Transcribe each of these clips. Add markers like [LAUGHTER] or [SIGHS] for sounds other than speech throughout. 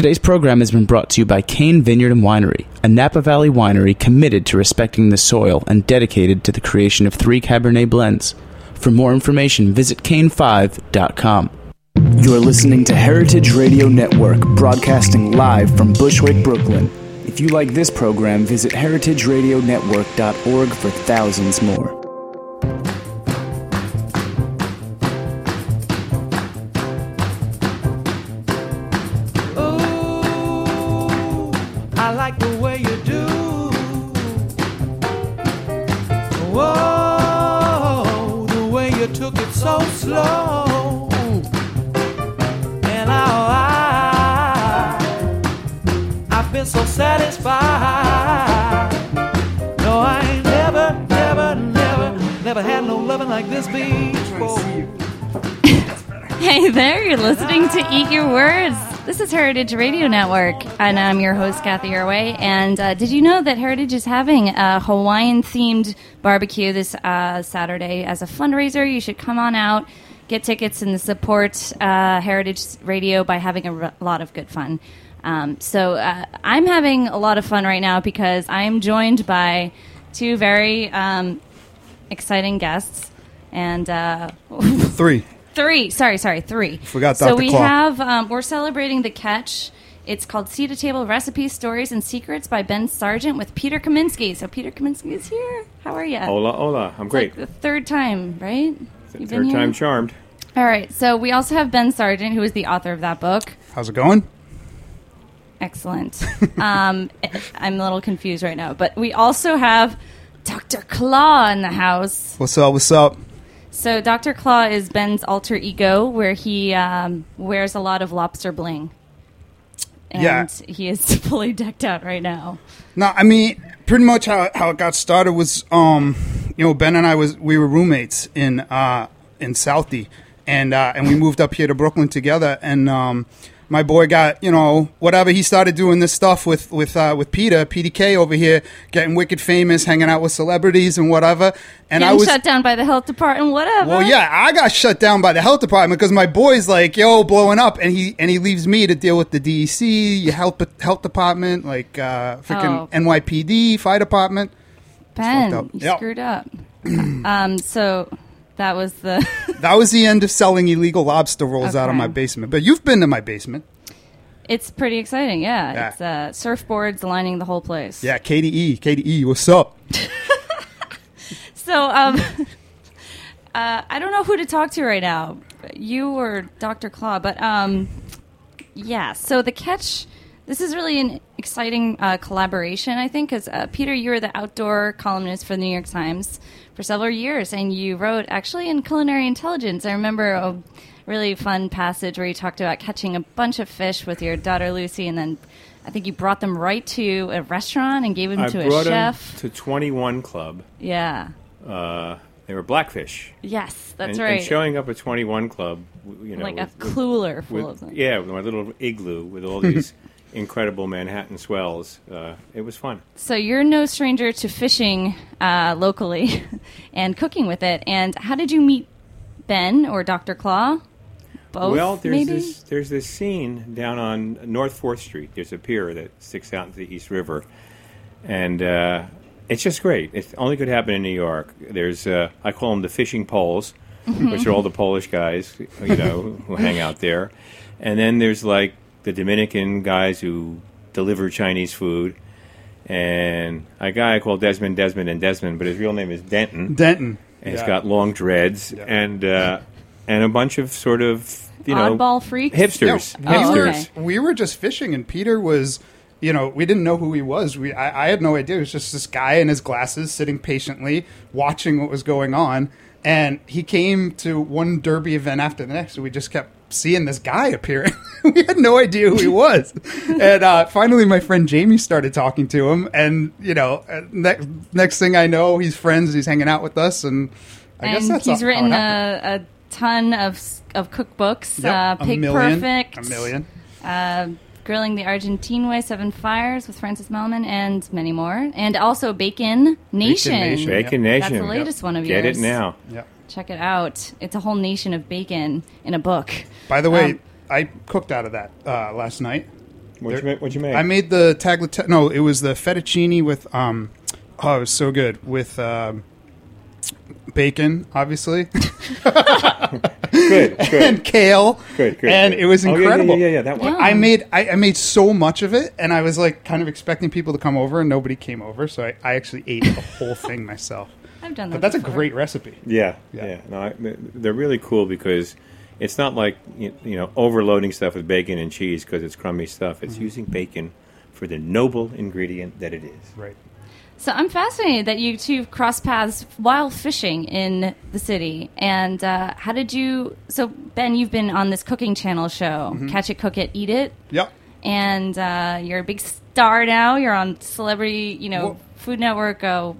Today's program has been brought to you by Cain Vineyard and Winery, a Napa Valley winery committed to respecting the soil and dedicated to the creation of three Cabernet blends. For more information, visit cain5.com. You're listening to Heritage Radio Network, broadcasting live from Bushwick, Brooklyn. If you like this program, visit heritageradionetwork.org for thousands more. Listening to Eat Your Words. This is Heritage Radio Network, and I'm your host, Cathy Erway. And uh, did you know that Heritage is having a Hawaiian themed barbecue this uh, Saturday as a fundraiser? You should come on out, get tickets, and support uh, Heritage Radio by having a r- lot of good fun. Um, so uh, I'm having a lot of fun right now because I am joined by two very um, exciting guests. And uh, [LAUGHS] Three. Three. Sorry, sorry, three. Forgot So Dr. we Claw. have um, we're celebrating the catch. It's called Sea to Table Recipes, Stories, and Secrets by Ben Sargent with Peter Kaminsky. So Peter Kaminsky is here. How are you? Hola, hola. I'm great. Like the third time, right? You've Third here? time charmed. All right. So we also have Ben Sargent, who is the author of that book. How's it going? Excellent. [LAUGHS] um, I'm a little confused right now, but we also have Dr. Claw in the house. What's up? What's up? So Dr. Claw is Ben's alter ego, where he um, wears a lot of lobster bling. And Yeah. he is [LAUGHS] fully decked out right now. No, I mean, pretty much how, how it got started was, um, you know, Ben and I was we were roommates in uh, in Southie, and uh, and we moved up here to Brooklyn together, and um, my boy got you know whatever he started doing this stuff with with uh, with Peter PDK over here, getting wicked famous, hanging out with celebrities and whatever, and I was shut down by the health department, whatever. Well, yeah, I got shut down by the health department because my boy's like, "Yo, blowing up," and he and he leaves me to deal with the DEC, your health health department, like uh, freaking Oh. NYPD, fire department. Ben, fucked up. you Yep. screwed up. [CLEARS THROAT] um, so that was the. [LAUGHS] That was the end of selling illegal lobster rolls out of my basement. But you've been to my basement, it's pretty exciting, yeah. Yeah. It's uh, surfboards lining the whole place. yeah. KDE, KDE, what's up? [LAUGHS] So, um, [LAUGHS] uh, I don't know who to talk to right now, you or Dr. Claw, but um, yeah. So the catch. This is really an exciting uh, collaboration, I think, because uh, Peter, you were the outdoor columnist for the New York Times for several years, and you wrote actually in Culinary Intelligence. I remember a really fun passage where you talked about catching a bunch of fish with your daughter Lucy, and then I think you brought them right to a restaurant and gave them I to a chef. to 21 Club. yeah. Uh, they were blackfish. Yes, that's and, right. And showing up at 21 Club, you know, like with, a cooler full with, of them. yeah, with my little igloo with all these [LAUGHS] incredible Manhattan swells. Uh, it was fun. So you're no stranger to fishing uh, locally [LAUGHS] and cooking with it. And how did you meet Ben or Dr. Claw? Both, well, there's maybe. this there's this scene down on North Fourth Street. There's a pier that sticks out into the East River, and uh, it's just great. It only could happen in New York. There's uh, I call them the fishing poles, Mm-hmm. which are all the Polish guys, you know, who hang out there, and then there's like the Dominican guys who deliver Chinese food. And a guy called Desmond, Desmond, and Desmond, but his real name is Denton Denton. and he's Yeah. got long dreads and uh, and a bunch of sort of you know Oddball freaks? hipsters, Oh, hipsters. okay. we were just fishing, and Peter was, you know, we didn't know who he was. We, I, I had no idea. It was just this guy in his glasses, sitting patiently, watching what was going on. And he came to one derby event after the next, so we just kept seeing this guy appearing. [LAUGHS] we had no idea who he was. [LAUGHS] and uh, finally, my friend Jamie started talking to him, and you know, uh, next next thing I know, he's friends. He's hanging out with us, and I guess that's he's how written it a, a ton of of cookbooks. Yep, uh, a million, Perfect, a million. Uh, Grilling the Argentine Way, Seven Fires with Francis Mallmann, and many more. And also Bacon Nation. Nation. Bacon Yep. Nation. That's the latest one of Get yours. it now. Yeah. Check it out. It's a whole nation of bacon in a book. By the way, Um, I cooked out of that uh, last night. What'd you make? What'd you make? I made the tagliatelle. No, it was the fettuccine with um. Oh, it was so good with um, bacon, obviously, good, [LAUGHS] good, and kale, good, good. and good. it was Oh, yeah, yeah, incredible. Yeah, yeah, yeah, that one. Yeah. I made I, I made so much of it, and I was like kind of expecting people to come over, and nobody came over, so I, I actually ate the whole thing myself. I've done that. But that's a great recipe. Yeah, Yeah. yeah. No, I, they're really cool because it's not like you you know overloading stuff with bacon and cheese because it's crummy stuff. It's using bacon for the noble ingredient that it is. Right. So I'm fascinated that you two crossed paths while fishing in the city. And uh, how did you? So Ben, you've been on this cooking channel show, Mm-hmm. Catch It, Cook It, Eat It, Yep. and uh, you're a big star now. You're on Celebrity, you know, Well- Food Network. Oh,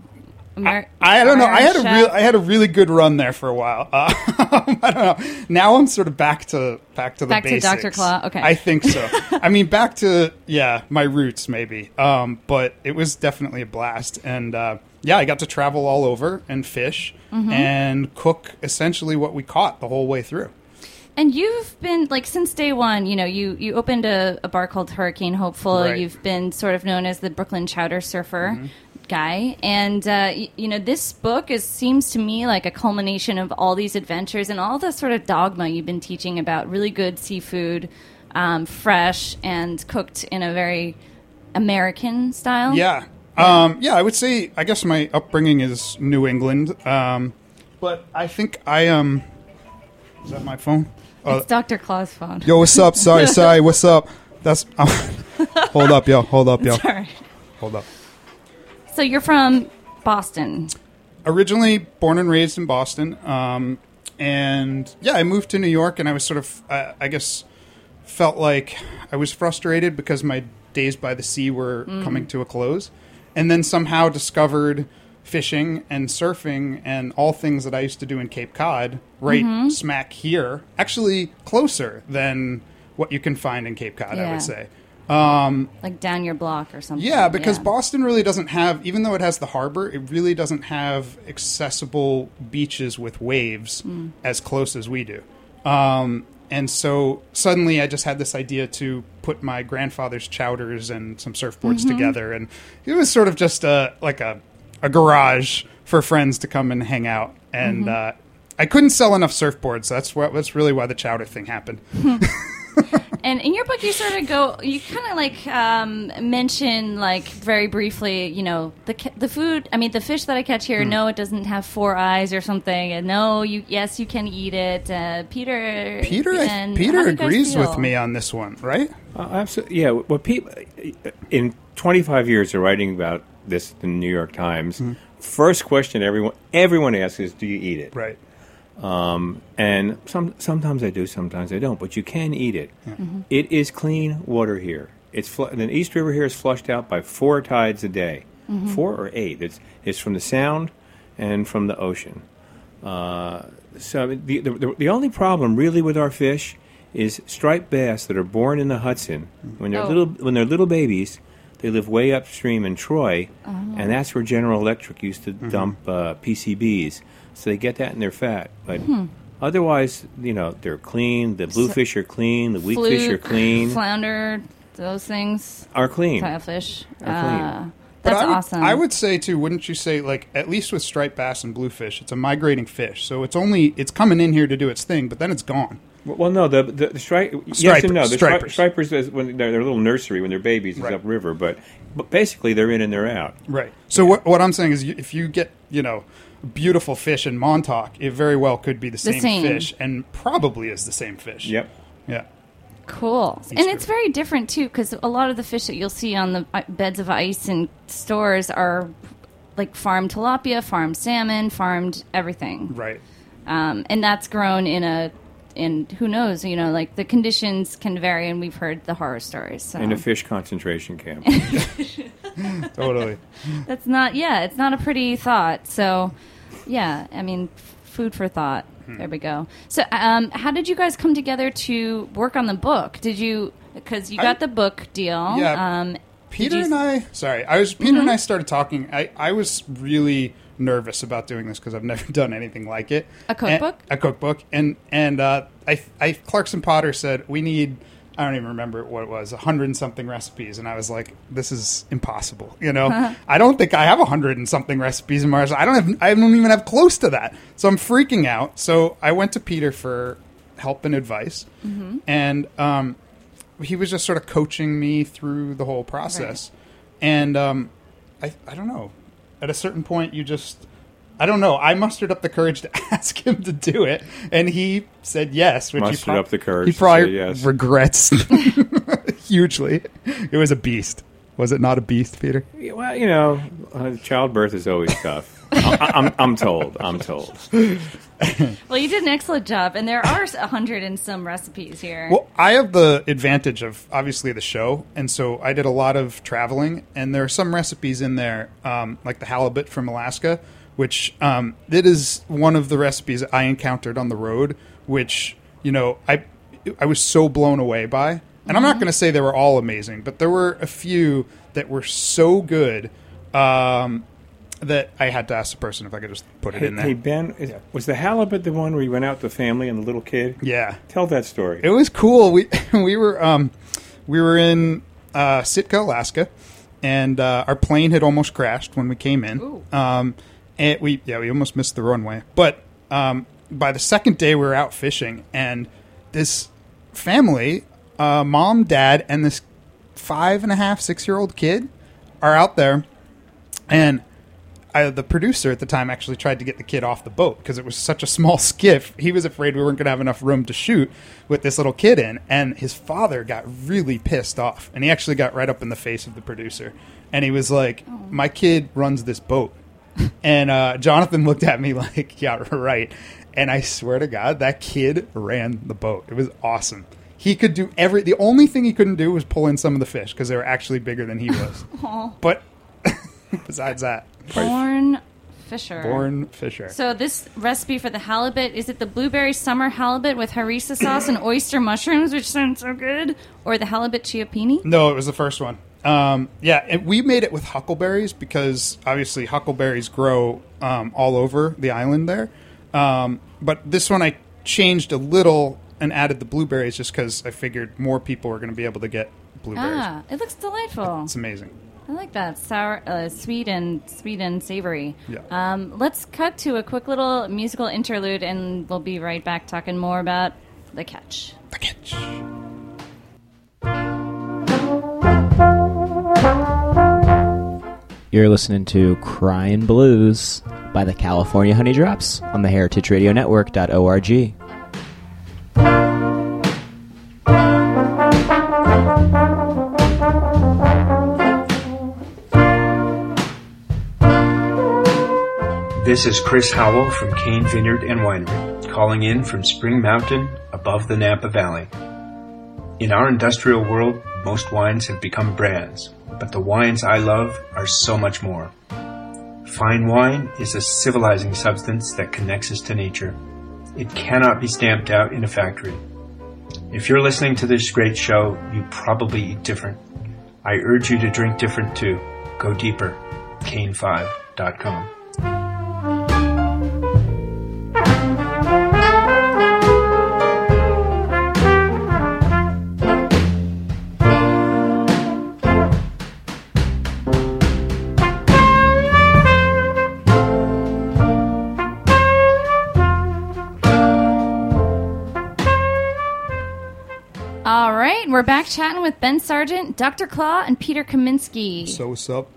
Amer- I don't know. I had a real, I had a really good run there for a while. Uh, [LAUGHS] I don't know. Now I'm sort of back to back to the Back to basics. Dr. Claw? Okay. I think so. [LAUGHS] I mean, back to yeah, my roots maybe. Um, but it was definitely a blast, and uh, yeah, I got to travel all over and fish Mm-hmm. and cook essentially what we caught the whole way through. And you've been like since day one. You know, you you opened a, a bar called Hurricane Hopeful. Right. Mm-hmm. You've been sort of known as the Brooklyn Chowder Surfer guy, and uh, y- you know this book is seems to me like a culmination of all these adventures and all the sort of dogma you've been teaching about really good seafood, um, fresh and cooked in a very American style. Yeah. Um, yeah, I would say, I guess my upbringing is New England. Um, but I think I Um, is that my phone? it's Dr. Claw's phone. Yo, what's up? Sorry, [LAUGHS] sorry. What's up? That's. [LAUGHS] hold up, yo. Hold up, yo. Sorry. Hold up. So you're from Boston. Originally born and raised in Boston. Um, and yeah, I moved to New York and I was sort of, uh, I guess, felt like I was frustrated because my days by the sea were coming to a close. And then somehow discovered fishing and surfing and all things that I used to do in Cape Cod right smack here, actually closer than what you can find in Cape Cod, I would say. Like down your block or something. Yeah, because Yeah. Boston really doesn't have, even though it has the harbor, it really doesn't have accessible beaches with waves Mm. as close as we do. Um, and so suddenly I just had this idea to put my grandfather's chowders and some surfboards Mm-hmm. together. And it was sort of just a, like a, a garage for friends to come and hang out. And Mm-hmm. uh, I couldn't sell enough surfboards. That's, what, that's really why the chowder thing happened. [LAUGHS] [LAUGHS] And in your book, you sort of go, you kind of like um, mention, like very briefly, you know, the ca- the food. I mean, the fish that I catch here. Hmm. No, it doesn't have four eyes or something. And no, you yes, you can eat it. Uh, Peter. Peter, I, Peter how do you guys agrees with me on this one, right? Uh, absolutely. Yeah. What people in 25 years of writing about this in the New York Times, first question everyone everyone asks is, "Do you eat it?" Right. Um, and some sometimes I do, sometimes I don't. But you can eat it. Mm-hmm. It is clean water here. It's fl- the East River here is flushed out by four tides a day, mm-hmm. four or eight. It's it's from the Sound and from the ocean. Uh, so the, the the only problem really with our fish is striped bass that are born in the Hudson mm. when they're Oh. little when they're little babies. They live way upstream in Troy, and oh. that's where General Electric used to mm-hmm. dump uh, PCBs. So they get that in their fat, but otherwise, you know, they're clean. The bluefish are clean. The weakfish are Fluke, clean. flounder, those things, Are clean. tilefish. Are clean. Uh, But that's I would, awesome. I would say too, wouldn't you say, like at least with striped bass and bluefish, it's a migrating fish, so it's only it's coming in here to do its thing, but then it's gone. Well, no, the the, the stri- yes and no. The Stripers. stri- stripers is when they're, they're little nursery when they're babies is Right. upriver, but but basically they're in and they're out. Right. So what what I'm saying is, if you get you know beautiful fish in Montauk, it very well could be the same, same. fish, and probably is the same fish. Yep. Yeah. Cool. and it's very different too because a lot of the fish that you'll see on the uh, beds of ice in stores are like farmed tilapia, farmed salmon, farmed everything. Right. Um, and that's grown in a in who knows, you know, like the conditions can vary and we've heard the horror stories. So In a fish concentration camp. [LAUGHS] [LAUGHS] Totally. that's not yeah, it's not a pretty thought. So yeah, I mean f- food for thought. Hmm. There we go. So um, how did you guys come together to work on the book? Did you because you I- got the book deal? Yeah. Um, Peter you- and I, sorry, I was Peter and I started talking. I, I was really nervous about doing this because I've [LAUGHS] never done anything like it. A cookbook? And- a cookbook, and and uh, I, I Clarkson Potter said we need. I don't even remember what it was, a hundred and something recipes, and I was like, "This is impossible." You know, [LAUGHS] I don't think I have a hundred and something recipes in my recipe. I don't have, I don't even have close to that. So I'm freaking out. So I went to Peter for help and advice, and um, he was just sort of coaching me through the whole process. And um, I, I don't know. At a certain point, you just, I don't know. I mustered up the courage to [LAUGHS] ask him to do it, and he said yes. Which he Mustered up the courage He probably yes. regrets [LAUGHS] hugely. It was a beast. Was it not a beast, Peter? Well, you know, uh, childbirth is always tough. I, I'm, I'm told. I'm told. Well, you did an excellent job, and there are a hundred and some recipes here. Well, I have the advantage of obviously the show, and so I did a lot of traveling, and there are some recipes in there, um, like the halibut from Alaska, which um, it is one of the recipes I encountered on the road, which you know I I was so blown away by, and I'm not going to say they were all amazing, but there were a few that were so good. Um, that I had to ask the person if I could just put it Hey, in there. hey, Ben, is, was the halibut the one where you went out with the family and the little kid? yeah, Tell that story. It was cool. We [LAUGHS] we were um we were in uh, Sitka, Alaska, and uh, our plane had almost crashed when we came in. Ooh. Um, and we yeah we almost missed the runway. But um, by the second day we were out fishing, and this family, uh, mom, dad, and this five and a half six year old kid are out there, and I, the producer at the time actually tried to get the kid off the boat because it was such a small [LAUGHS] skiff. He was afraid we weren't going to have enough room to shoot with this little kid in. And his father got really pissed off. And he actually got right up in the face of the producer. And he was like, My kid runs this boat. [LAUGHS] and uh, Jonathan looked at me [LAUGHS] like, Yeah, right. And I swear to God, that kid ran the boat. It was awesome. He could do every. The only thing he couldn't do was pull in some of the fish because they were actually bigger than he was. but besides that, Born Fisher. Born Fisher. So this recipe for the halibut is it the blueberry summer halibut with harissa sauce and oyster mushrooms, which sounds so good, or the halibut cioppino? No, it was the first one. Um, yeah, and we made it with huckleberries because obviously huckleberries grow um, all over the island there. Um, but this one I changed a little and added the blueberries just because I figured more people were going to be able to get blueberries. Ah, it looks delightful. It's amazing. I like that sour, uh, sweet and sweet and savory. Yeah. Um, let's cut to a quick little musical interlude, and we'll be right back talking more about the catch. The catch. You're listening to Cryin' Blues by the California Honey Drops on the heritageradionetwork.org. This is Chris Howell from Cain Vineyard and Winery, calling in from Spring Mountain above the Napa Valley. In our industrial world, most wines have become brands, but the wines I love are so much more. Fine wine is a civilizing substance that connects us to nature. It cannot be stamped out in a factory. If you're listening to this great show, you probably eat different. I urge you to drink different too. Go deeper. Cain5.com. chatting with Ben Sargent, Dr. Claw, and Peter Kaminsky. So what's up?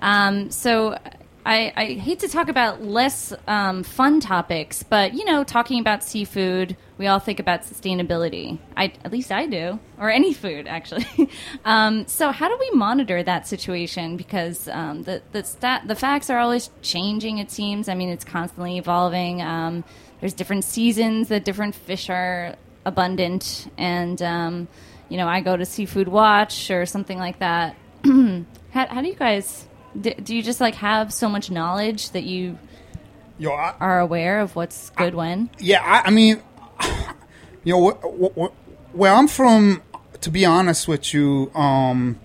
Um, so I, I hate to talk about less um, fun topics, but you know, talking about seafood, we all think about sustainability. I, at least I do, or any food actually. [LAUGHS] um, so how do we monitor that situation? Because um, the the stat, the facts are always changing. It seems. I mean, it's constantly evolving. Um, there's different seasons that different fish are abundant, and um, you know, I go to Seafood Watch or something like that. [CLEARS THROAT] how, how do you guys? Do, do you just like have so much knowledge that you Yo, I, are aware of what's good when? yeah, I, I mean, [SIGHS] you know, wh- wh- wh- where I'm from, to be honest with you, um,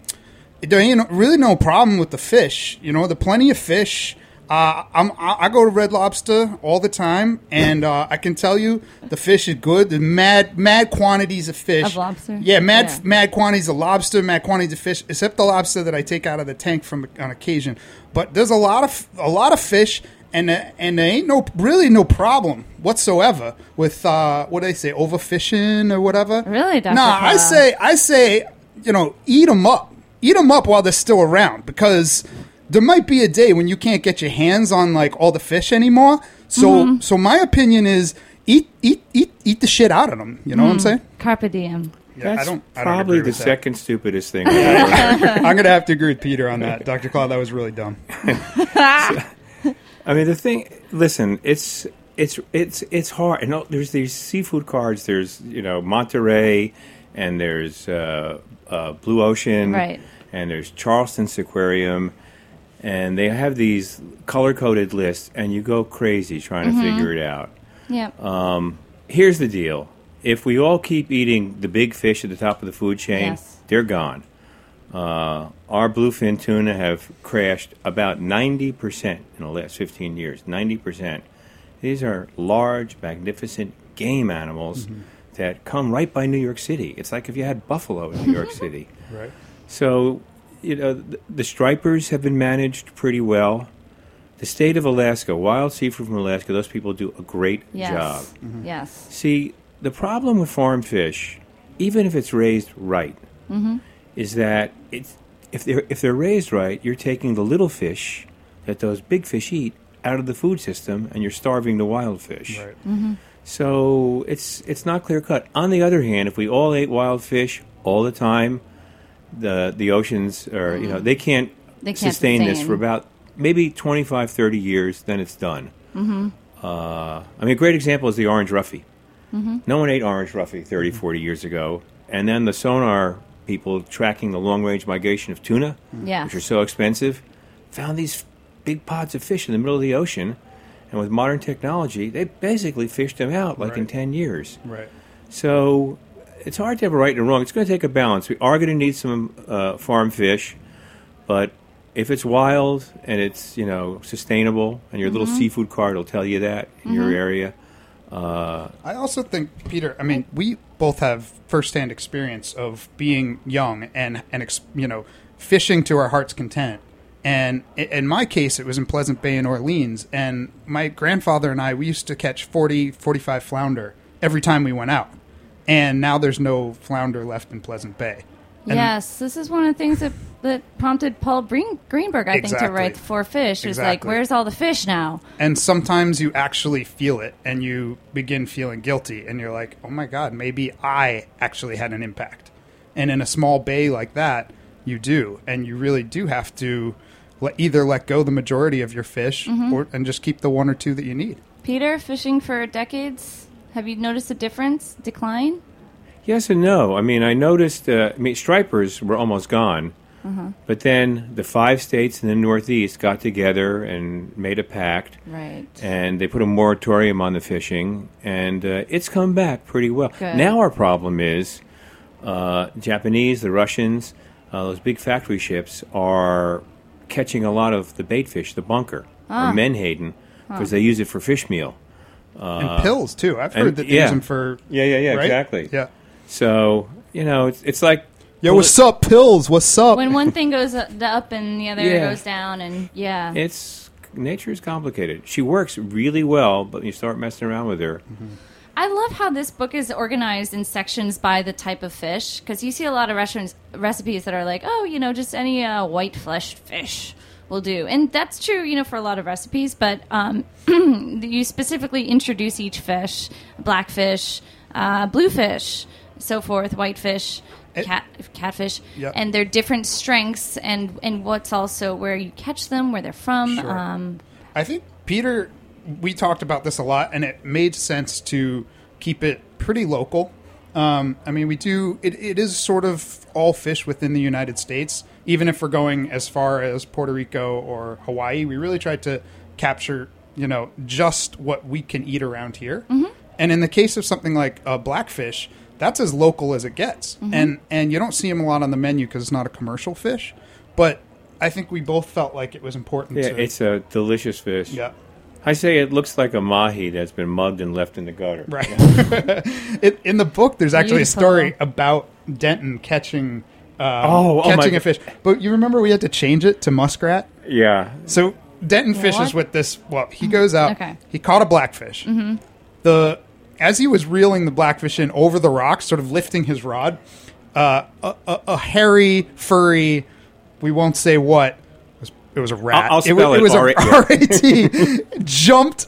there ain't really no problem with the fish. You know, the plenty of fish. Uh, I'm, I go to Red Lobster all the time, and uh, I can tell you the fish is good. The mad mad quantities of fish. Of lobster? Yeah, mad Yeah. mad quantities of lobster, mad quantities of fish, except the lobster that I take out of the tank from on occasion. But there's a lot of a lot of fish, and uh, and there ain't no really no problem whatsoever with uh, what do they say overfishing or whatever. Really, Dr. Nah, I say I say you know eat them up, eat them up while they're still around because there might be a day when you can't get your hands on like all the fish anymore. So Mm-hmm. so my opinion is eat eat eat eat the shit out of them. You know what I'm saying? Carpe diem. Yeah, That's I don't. I don't probably the with that. second stupidest thing. [LAUGHS] I've ever heard. [LAUGHS] I'm gonna have to agree with Peter on that, Dr. Claw. That was really dumb. [LAUGHS] I mean, the thing. Listen, it's it's it's it's hard. And no, there's these seafood cards. There's you know Monterey, and there's uh, uh, Blue Ocean, Right. And there's Charleston's Aquarium, and they have these color coded lists, and you go crazy trying Mm-hmm. to figure it out. Yep. Um, here's the deal: if we all keep eating the big fish at the top of the food chain, Yes. they're gone. Uh, our bluefin tuna have crashed about 90% in the last 15 years. 90%. These are large, magnificent game animals that come right by New York City. It's like if you had buffalo in New York [LAUGHS] City. Right. So, you know, the, the stripers have been managed pretty well. The state of Alaska, wild seafood from Alaska, those people do a great yes. job. Mm-hmm. Yes. See, the problem with farm fish, even if it's raised right, mm-hmm. is that it's, if they're if they're raised right, you're taking the little fish that those big fish eat out of the food system, and you're starving the wild fish. Right. Mm-hmm. So it's it's not clear cut. On the other hand, if we all ate wild fish all the time, the the oceans are you know they can't, They can't sustain, this for about maybe 25, 30 years. Then it's done. Mm-hmm. Uh, I mean, a great example is the orange roughy. Mm-hmm. No one ate orange roughy 30, 40 years ago, and then the sonar people tracking the long range migration of tuna, Yes. which are so expensive, found these big pods of fish in the middle of the ocean. And with modern technology, they basically fished them out like in 10 years. Right. So it's hard to have a right and a wrong. It's going to take a balance. We are going to need some uh, farm fish, but if it's wild and it's you know sustainable, and your little seafood card will tell you that in your area, uh, I also think, Peter. I mean, we both have firsthand experience of being young and and you know fishing to our heart's content. And in my case, it was in Pleasant Bay in Orleans. And my grandfather and I, we used to catch 40, 45 flounder every time we went out. And now there's no flounder left in Pleasant Bay. And- yes, this is one of the things that, that prompted Paul Green, Greenberg, I think, to write Four Fish. Is like, where's all the fish now? And sometimes you actually feel it and you begin feeling guilty and you're like, oh my God, maybe I actually had an impact. And in a small bay like that, you do. And you really do have to let, either let go the majority of your fish mm-hmm. or and just keep the one or two that you need. Peter, fishing for decades, have you noticed a difference, decline? yes and no. I mean, I noticed. Uh, I mean, stripers were almost gone, but then the five states in the Northeast got together and made a pact. Right. and they put a moratorium on the fishing, and uh, it's come back pretty well. Good. Now our problem is uh, Japanese, the Russians, uh, those big factory ships are catching a lot of the bait fish, the bunker Ah. or menhaden, because they use it for fish meal. And pills, too. I've and- heard that they yeah. use them for. Yeah, yeah, yeah, right? exactly. Yeah. So you know, it's it's like Yo, what's up, pills? What's up? when one thing goes up up and the other [LAUGHS] Yeah. goes down, and yeah. it's nature is complicated. She works really well, but when you start messing around with her. I love how this book is organized in sections by the type of fish because you see a lot of restaurants recipes that are like, oh, you know, just any uh, white fleshed fish will do, and that's true, you know, for a lot of recipes. But um, [CLEARS THROAT] you specifically introduce each fish: blackfish, uh, bluefish, so forth, whitefish. It- Cat, catfish, Yep. and their different strengths, and and what's also where you catch them, where they're from. Sure. Um, I think Peter, we talked about this a lot, and it made sense to keep it pretty local. Um, I mean, we do. It, it is sort of all fish within the United States, even if we're going as far as Puerto Rico or Hawaii. We really tried to capture, you know, just what we can eat around here. And in the case of something like uh, blackfish, that's as local as it gets, and and you don't see them a lot on the menu because it's not a commercial fish. But I think we both felt like it was important. Yeah, to, it's a delicious fish. yeah. I say it looks like a mahi that's been mugged and left in the gutter. Right. [LAUGHS] it, in the book, there's actually Beautiful. a story about Denton catching uh, Oh, oh my catching a fish. But you remember we had to change it to muskrat. Yeah. So Denton fishes What? with this. Well, he goes out. Okay. He caught a blackfish. Mm-hmm. The as he was reeling the blackfish in over the rocks, sort of lifting his rod, uh, a, a, a hairy, furry, we won't say what. It was, it was a rat. I'll- I'll it, wa- spell it it, was R- a RAT. [LAUGHS] jumped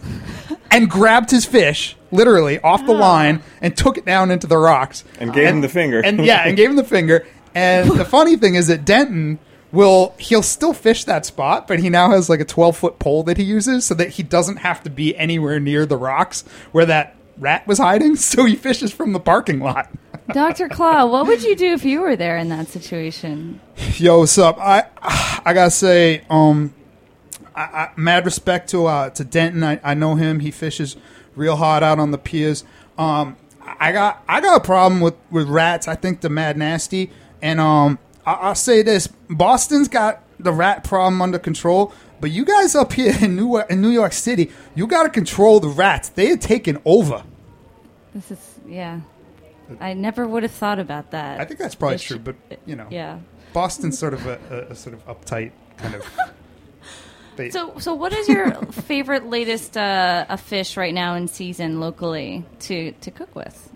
and grabbed his fish literally off the line and took it down into the rocks And gave him the finger. and yeah, and gave him the finger. And the [LAUGHS] funny thing is that Denton will he'll still fish that spot, but he now has like a twelve foot pole that he uses so that he doesn't have to be anywhere near the rocks where that rat was hiding. [LAUGHS] So he fishes from the parking lot. Dr. Claw, what would you do if you were there in that situation? Yo, what's up? I I gotta say, um, I, I, mad respect to uh, to Denton. I, I know him. He fishes real hard out on the piers. Um, I got I got a problem with, with rats. I think they're mad nasty. And um, I, I'll say this: Boston's got the rat problem under control. But you guys up here in New in New York City, you got to control the rats. They are taking over. This is, yeah. I never would have thought about that. I think that's probably true. But you know, Yeah. Boston's sort of a, a, a sort of uptight kind of. [LAUGHS] They, So, so what is your favorite latest uh, a fish right now in season locally to, to cook with?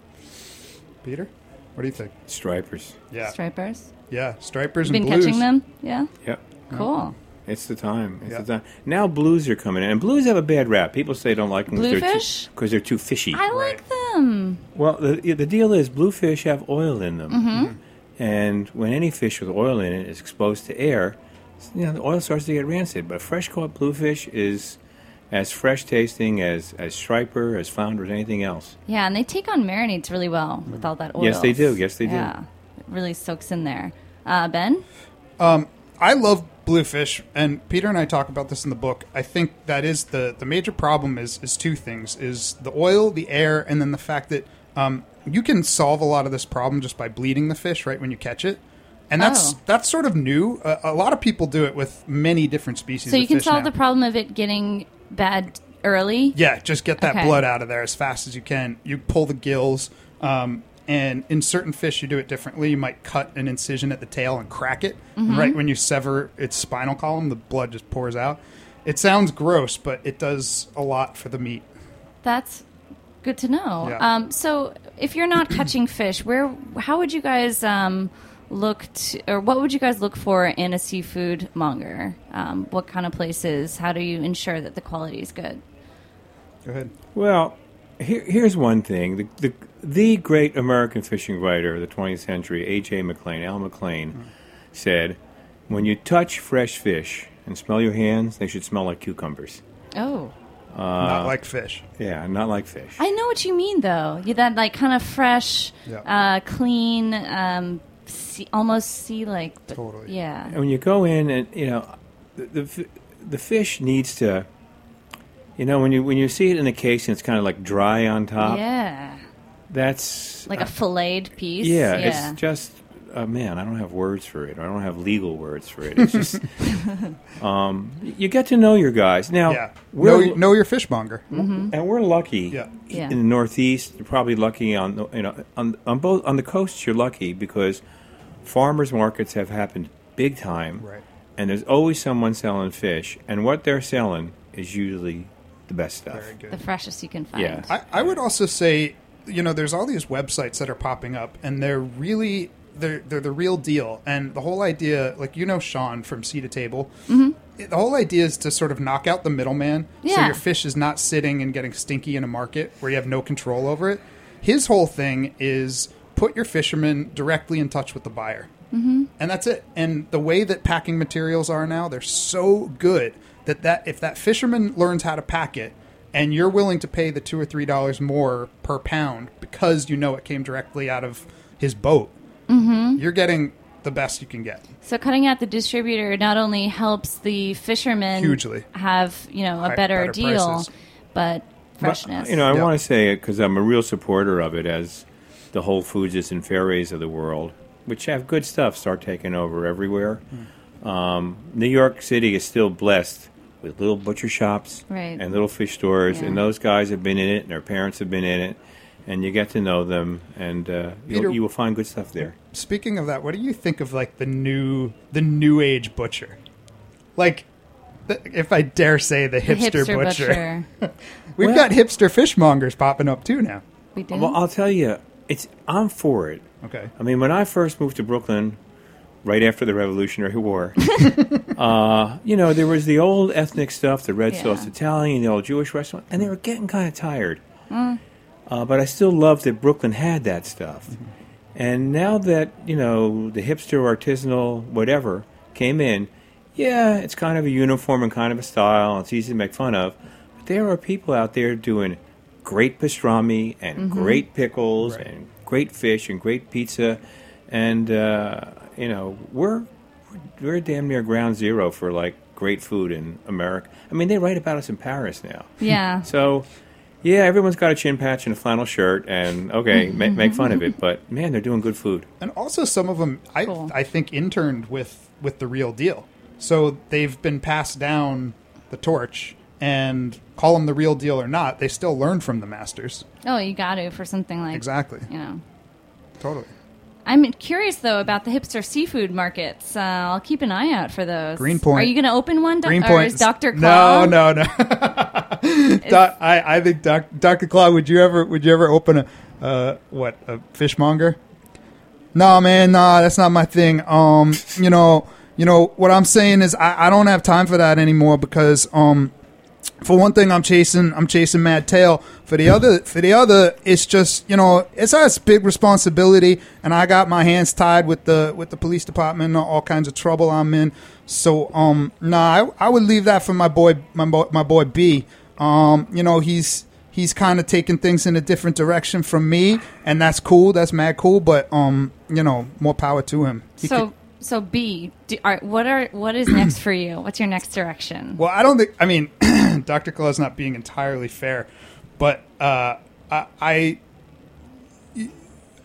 Peter, what do you think? Stripers. Yeah, Stripers? yeah, stripers You've been and blues. catching them? Yeah. Yep. Cool. It's the time. It's Yeah. the time. Now blues are coming in, and blues have a bad rap. People say they don't like them Bluefish? because they're, too fishy. I like them. Well, the, the deal is bluefish have oil in them, Mm-hmm. and when any fish with oil in it is exposed to air, you know, the oil starts to get rancid. But fresh caught bluefish is as fresh tasting as as striper, as flounder, as anything else. Yeah, and they take on marinades really well with all that oil. Yes, they do. Yes, they do. Yeah. It really soaks in there. Uh, ben? I love bluefish, and Peter and I talk about this in the book. I think that is the the major problem is is two things: is the oil, the air, and then the fact that um, you can solve a lot of this problem just by bleeding the fish right when you catch it. And that's Oh. that's sort of new. Uh, a lot of people do it with many different species. So of you can solve now. the problem of it getting bad early? Yeah, just get that Okay. blood out of there as fast as you can. You pull the gills, um, and in certain fish, you do it differently. You might cut an incision at the tail and crack it. Mm-hmm. Right when you sever its spinal column, the blood just pours out. It sounds gross, but it does a lot for the meat. That's good to know. Yeah. Um, so, if you're not [CLEARS THROAT] catching fish, where how would you guys um, look to, or what would you guys look for in a seafood monger? Um, what kind of places? How do you ensure that the quality is good? Go ahead. Well, here, here's one thing: the, the the great American fishing writer of the 20th century, A.J. McClane, Al McClane, said, "When you touch fresh fish and smell your hands, they should smell like cucumbers." Oh, Not like fish. Yeah, not like fish. I know what you mean, though. You that like kind of fresh, Yeah. uh, clean, um, sea, almost see like But Totally. Yeah. And when you go in, and you know, the, the the fish needs to, you know, when you when you see it in a case and it's kind of like dry on top. Yeah. That's Like a filleted piece. yeah, Yeah. It's just uh, man, I don't have words for it. I don't have legal words for it. It's just [LAUGHS] um, you get to know your guys now. Yeah. Know, We're, know your fishmonger. and we're lucky. Yeah. Yeah. In the Northeast, you're probably lucky on the you know on on both on the coasts. You're lucky because farmers markets have happened big time, Right. and there's always someone selling fish, and what they're selling is usually the best stuff. Very good. the freshest you can find. Yeah. I, I would also say, you know, there's all these websites that are popping up, and they're really they're they're the real deal. And the whole idea, like you know, Sean from Sea to Table, mm-hmm. the whole idea is to sort of knock out the middleman, so your fish is not sitting and getting stinky in a market where you have no control over it. His whole thing is put your fishermen directly in touch with the buyer. Mm-hmm. And that's it. And the way that packing materials are now, they're so good that, that if that fisherman learns how to pack it and you're willing to pay the two or three dollars more per pound because you know it came directly out of his boat, mm-hmm. you're getting the best you can get. So cutting out the distributor not only helps the fishermen Hugely. have you know a Hi- better, better deal, prices. but But, freshness. you know, I Yeah. want to say it because I'm a real supporter of it as the Whole Foodses and Fairways of the world, which have good stuff, start taking over everywhere. Um, New York City is still blessed with little butcher shops Right. and little fish stores, Yeah. and those guys have been in it, and their parents have been in it, and you get to know them, and uh, Peter- you'll, find good stuff there. Speaking of that, what do you think of like the new the new age butcher? Like, if I dare say, the The hipster, butcher. [LAUGHS] We've Well- got hipster fishmongers popping up too now. We do. Well, I'll tell you, it's I'm for it. Okay. I mean, when I first moved to Brooklyn, right after the Revolutionary War, [LAUGHS] uh, you know, there was the old ethnic stuff, the red Yeah. sauce Italian, the old Jewish restaurant, and they were getting kind of tired. Mm. Uh, but I still loved that Brooklyn had that stuff. And now that, you know, the hipster, artisanal, whatever came in, yeah, it's kind of a uniform and kind of a style, it's easy to make fun of. But there are people out there doing great pastrami and Mm-hmm. great pickles Right. and great fish and great pizza. And, uh, you know, we're, we're damn near ground zero for, like, great food in America. I mean, they write about us in Paris now. yeah. [LAUGHS] So, yeah, everyone's got a chin patch and a flannel shirt, and okay, ma- make fun of it, [LAUGHS] but man, they're doing good food. And also, some of them, I Cool. I think, interned with with the real deal. So they've been passed down the torch, and call them the real deal or not, they still learn from the masters. Oh, you got to for something like Exactly. You know. Totally. I'm curious though about the hipster seafood markets. Uh, I'll keep an eye out for those. Greenpoint. Are you going to open one? Or Greenpoint. Doctor No, Claw? no, no. [LAUGHS] Doc, I, I think Dr. Claw, would you ever would you ever open a uh, what a fishmonger? No, man, nah, that's not my thing. Um, you know, you know what I'm saying is I, I don't have time for that anymore because um, for one thing, I'm chasing I'm chasing Mad Tail. For the other, for the other, it's just you know it's a big responsibility, and I got my hands tied with the with the police department, and all kinds of trouble I'm in. So um, nah, I, I would leave that for my boy my boy my boy B. Um, you know he's he's kind of taking things in a different direction from me, and that's cool. That's mad cool. But um, you know, more power to him. He So could- so B, do, are, what are what is next for you? What's your next direction? Well, I don't think. I mean, [CLEARS THROAT] Doctor Claw's not being entirely fair, but uh, I, I,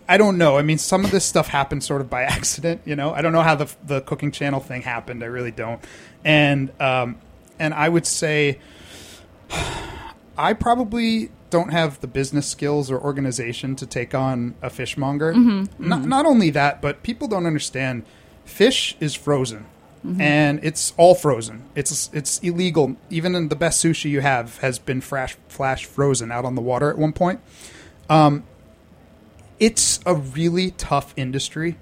I don't know. I mean, some of this stuff happened sort of by [LAUGHS] accident. You know, I don't know how the the cooking channel thing happened. I really don't. And um, and I would say, [SIGHS] I probably don't have the business skills or organization to take on a fishmonger. Not, not only that, but people don't understand. Fish is frozen and it's all frozen. It's it's illegal. Even in the best sushi you have has been flash flash frozen out on the water at one point. Um, it's a really tough industry.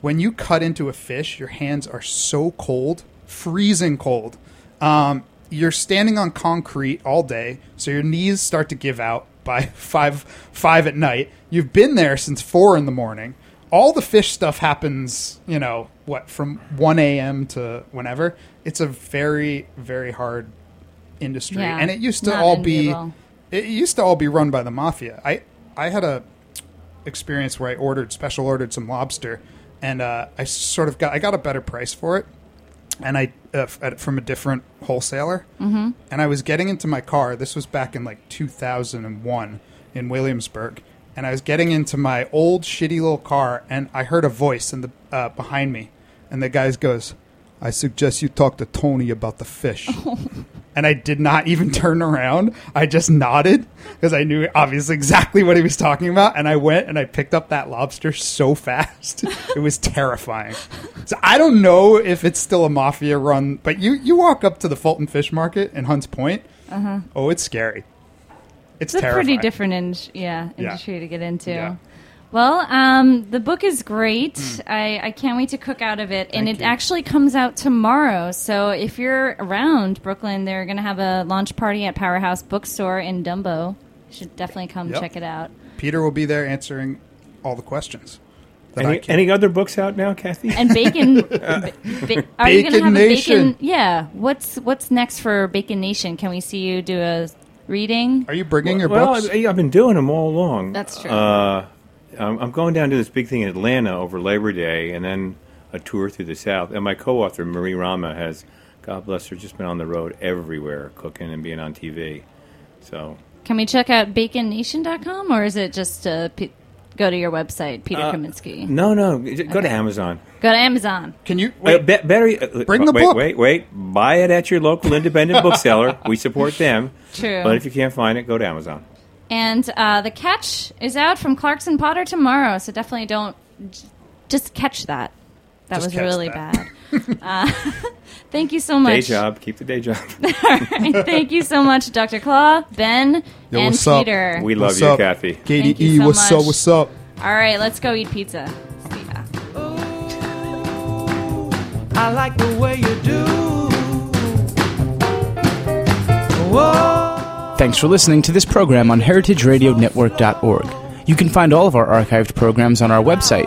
When you cut into a fish, your hands are so cold, freezing cold. Um, you're standing on concrete all day, so your knees start to give out by [LAUGHS] five five at night. You've been there since four in the morning. All the fish stuff happens, you know, what from one a.m. to whenever. It's a very very hard industry, Yeah, and it used to all be it used to all be run by the mafia. I I had a experience where I ordered special ordered some lobster, and uh, I sort of got I got a better price for it, and I uh, from a different wholesaler, mm-hmm. and I was getting into my car. This was back in like 2001 in Williamsburg, and I was getting into my old shitty little car, and I heard a voice in the uh, behind me, and the guy goes. I suggest you talk to Tony about the fish. [LAUGHS] and I did not even turn around. I just nodded because I knew obviously exactly what he was talking about. And I went and I picked up that lobster so fast. [LAUGHS] it was terrifying. So I don't know if it's still a mafia run, but you, you walk up to the Fulton Fish Market in Hunts Point. Oh, it's scary. It's, It's a pretty different in- yeah, Yeah. industry to get into. Yeah. Well, um, the book is great. I, I can't wait to cook out of it. and Mm. It you. actually comes out tomorrow. So if you're around Brooklyn, they're going to have a launch party at Powerhouse Bookstore in Dumbo. You should definitely come Yep. check it out. Peter will be there answering all the questions. Any, any other books out now, Cathy? And bacon. [LAUGHS] ba- ba- are you going to Bacon have Nation. a bacon? Yeah. What's what's next for Bacon Nation? Can we see you do a reading? Are you bringing your well, books? I, I've been doing them all along. That's true. Uh, I'm, I'm going down to this big thing in Atlanta over Labor Day, and then a tour through the South. And my co-author Marie Rama has, God bless her, just been on the road everywhere, cooking and being on TV. So Can we check out baconnation.com or is it just uh, pe- go to your website, Peter Uh, Kaminsky? No, no. j- Go to Amazon. Go to Amazon. Can you Uh, wait? be- better. Uh, Bring the wait, book. Wait, wait. Buy it at your local independent [LAUGHS] bookseller. We support them. True. But if you can't find it, go to Amazon. And uh, the catch is out from Clarkson Potter tomorrow, so definitely don't j- just catch that. That Just was really that. bad. [LAUGHS] uh, [LAUGHS] thank you so much. Day job. Keep the day job. [LAUGHS] thank you so much, Dr. Claw, Ben, Yo, and what's up? Peter. We love What's you, up? Cathy. Thank you KDE, so what's much. up? What's up? All right, let's go eat pizza. See ya. I like the way you do. Whoa. Thanks for listening to this program on heritageradionetwork.org. You can find all of our archived programs on our website